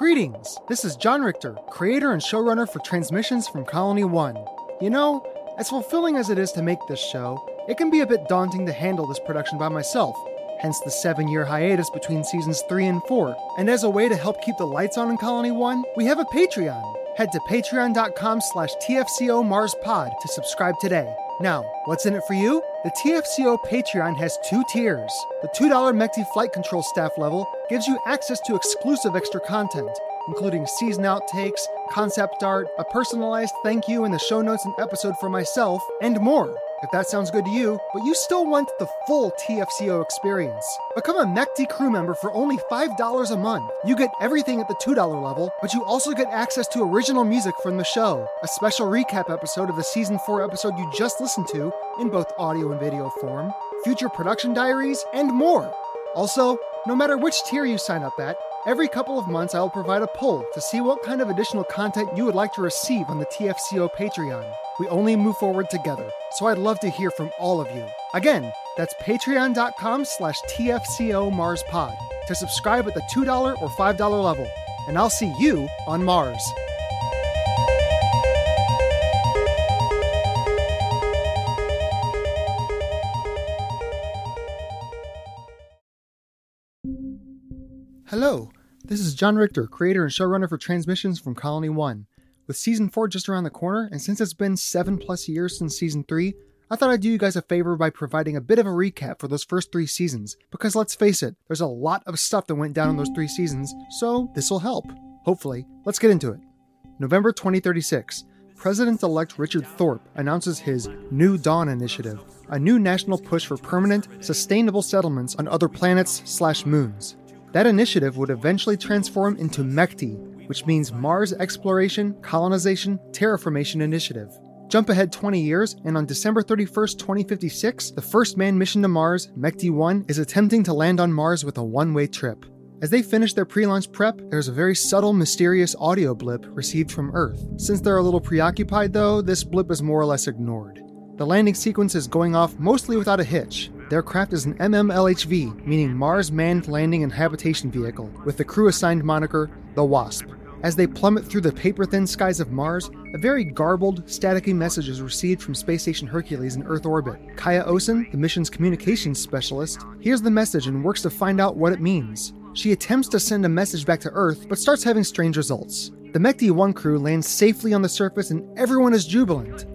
Greetings! This is John Richter, creator and showrunner for Transmissions from Colony 1. You know, as fulfilling as it is to make this show, it can be a bit daunting to handle this production by myself, hence the seven year hiatus between seasons 3 and 4. And as a way to help keep the lights on in Colony 1, we have a Patreon. Head to patreon.com slash TFCO Mars Pod to subscribe today. Now, what's in it for you? The TFCO Patreon has two tiers. The $2 Mechty Flight Control staff level gives you access to exclusive extra content, including season outtakes, concept art, a personalized thank you in the show notes and episode for myself, and more. If that sounds good to you, but you still want the full TFCO experience, become a Mechty crew member for only $5 a month. You get everything at the $2 level, but you also get access to original music from the show, a special recap episode of the season 4 episode you just listened to in both audio and video form, future production diaries, and more. Also, no matter which tier you sign up at, Every couple of months, I will provide a poll to see what kind of additional content you would like to receive on the TFCO Patreon. We only move forward together, so I'd love to hear from all of you. Again, that's patreon.com slash TFCO Mars Pod to subscribe at the $2 or $5 level. And I'll see you on Mars. Hello, this is John Richter, creator and showrunner for Transmissions from Colony 1. With season 4 just around the corner, and since it's been 7 plus years since season 3, I thought I'd do you guys a favor by providing a bit of a recap for those first three seasons, because let's face it, there's a lot of stuff that went down in those three seasons, so this'll help. Hopefully. Let's get into it. November 2036. President elect Richard Thorpe announces his New Dawn initiative, a new national push for permanent, sustainable settlements on other planets slash moons. That initiative would eventually transform into Mechty, which means Mars Exploration, Colonization, Terraformation Initiative. Jump ahead 20 years, and on December 31st, 2056, the first manned mission to Mars, Mechty 1, is attempting to land on Mars with a one way trip. As they finish their pre launch prep, there's a very subtle, mysterious audio blip received from Earth. Since they're a little preoccupied, though, this blip is more or less ignored. The landing sequence is going off mostly without a hitch, their craft is an MMLHV, meaning Mars Manned Landing and Habitation Vehicle, with the crew assigned moniker the Wasp. As they plummet through the paper thin skies of Mars, a very garbled, staticky message is received from Space Station Hercules in Earth orbit. Kaya Osen, the mission's communications specialist, hears the message and works to find out what it means. She attempts to send a message back to Earth, but starts having strange results. The Mechty 1 crew lands safely on the surface and everyone is jubilant.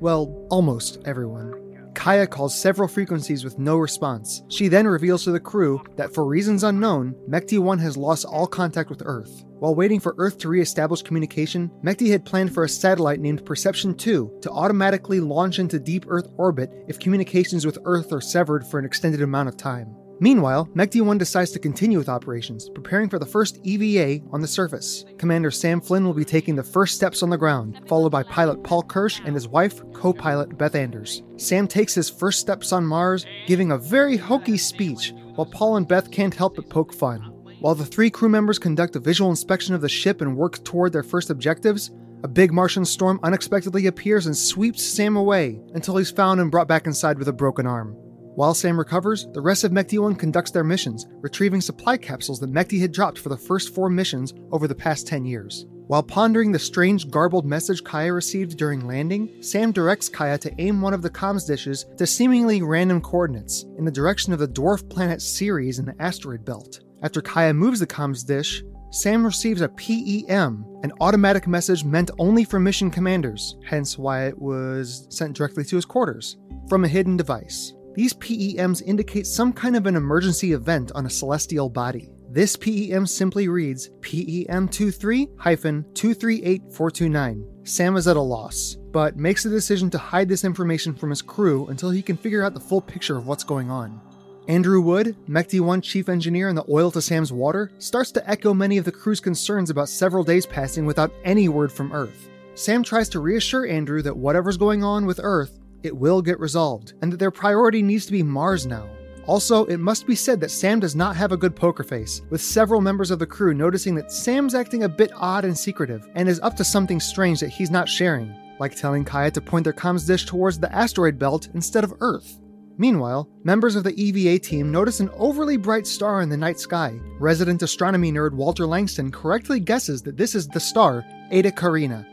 Well, almost everyone. Kaya calls several frequencies with no response. She then reveals to the crew that for reasons unknown, Mechty 1 has lost all contact with Earth. While waiting for Earth to re-establish communication, Mechty had planned for a satellite named Perception 2 to automatically launch into deep Earth orbit if communications with Earth are severed for an extended amount of time. Meanwhile, Mechty 1 decides to continue with operations, preparing for the first EVA on the surface. Commander Sam Flynn will be taking the first steps on the ground, followed by pilot Paul Kirsch and his wife, co pilot Beth Anders. Sam takes his first steps on Mars, giving a very hokey speech, while Paul and Beth can't help but poke fun. While the three crew members conduct a visual inspection of the ship and work toward their first objectives, a big Martian storm unexpectedly appears and sweeps Sam away until he's found and brought back inside with a broken arm. While Sam recovers, the rest of Mechty 1 conducts their missions, retrieving supply capsules that Mechty had dropped for the first four missions over the past 10 years. While pondering the strange garbled message Kaya received during landing, Sam directs Kaya to aim one of the comms dishes to seemingly random coordinates in the direction of the dwarf planet Ceres in the asteroid belt. After Kaya moves the comms dish, Sam receives a PEM, an automatic message meant only for mission commanders, hence why it was sent directly to his quarters, from a hidden device. These PEMs indicate some kind of an emergency event on a celestial body. This PEM simply reads PEM 23 238429. Sam is at a loss, but makes the decision to hide this information from his crew until he can figure out the full picture of what's going on. Andrew Wood, Mechty 1 chief engineer in the Oil to Sam's Water, starts to echo many of the crew's concerns about several days passing without any word from Earth. Sam tries to reassure Andrew that whatever's going on with Earth, it will get resolved, and that their priority needs to be Mars now. Also, it must be said that Sam does not have a good poker face, with several members of the crew noticing that Sam's acting a bit odd and secretive, and is up to something strange that he's not sharing, like telling Kaya to point their comms dish towards the asteroid belt instead of Earth. Meanwhile, members of the EVA team notice an overly bright star in the night sky. Resident astronomy nerd Walter Langston correctly guesses that this is the star Eta Carina.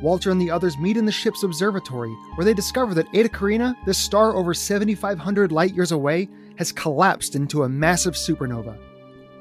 Walter and the others meet in the ship's observatory, where they discover that Eta Carina, this star over 7,500 light years away, has collapsed into a massive supernova.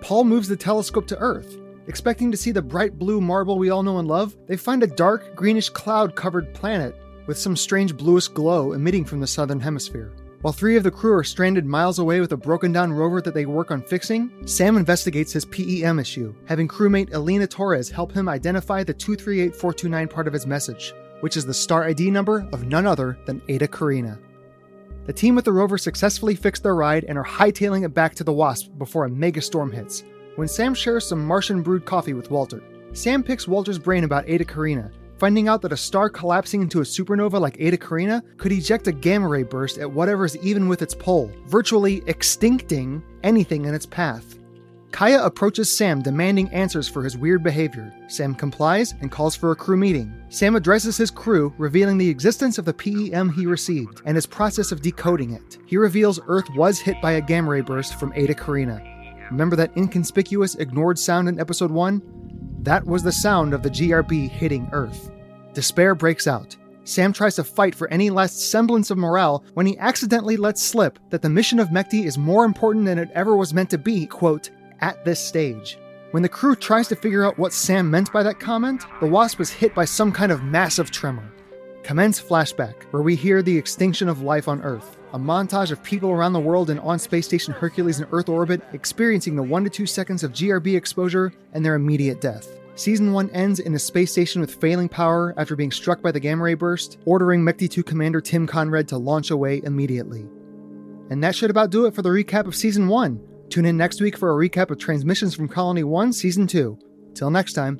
Paul moves the telescope to Earth. Expecting to see the bright blue marble we all know and love, they find a dark, greenish cloud covered planet with some strange bluish glow emitting from the southern hemisphere. While three of the crew are stranded miles away with a broken down rover that they work on fixing, Sam investigates his PEM issue, having crewmate Elena Torres help him identify the 238429 part of his message, which is the star ID number of none other than Eta Carina. The team with the rover successfully fix their ride and are hightailing it back to the Wasp before a mega storm hits, when Sam shares some Martian brewed coffee with Walter. Sam picks Walter's brain about Eta Carina, finding out that a star collapsing into a supernova like Eta Carina could eject a gamma ray burst at whatever is even with its pole, virtually extincting anything in its path. Kaya approaches Sam demanding answers for his weird behavior. Sam complies and calls for a crew meeting. Sam addresses his crew, revealing the existence of the PEM he received and his process of decoding it. He reveals Earth was hit by a gamma ray burst from Eta Carina. Remember that inconspicuous, ignored sound in episode 1? That was the sound of the GRB hitting Earth. Despair breaks out. Sam tries to fight for any last semblance of morale when he accidentally lets slip that the mission of Mechty is more important than it ever was meant to be, quote, at this stage. When the crew tries to figure out what Sam meant by that comment, the Wasp is hit by some kind of massive tremor. Commence flashback, where we hear the extinction of life on Earth, a montage of people around the world and on Space Station Hercules in Earth orbit experiencing the 1 to 2 seconds of GRB exposure and their immediate death. Season 1 ends in a space station with failing power after being struck by the gamma ray burst, ordering Mechty 2 Commander Tim Conrad to launch away immediately. And that should about do it for the recap of Season 1. Tune in next week for a recap of transmissions from Colony 1, Season 2. Till next time.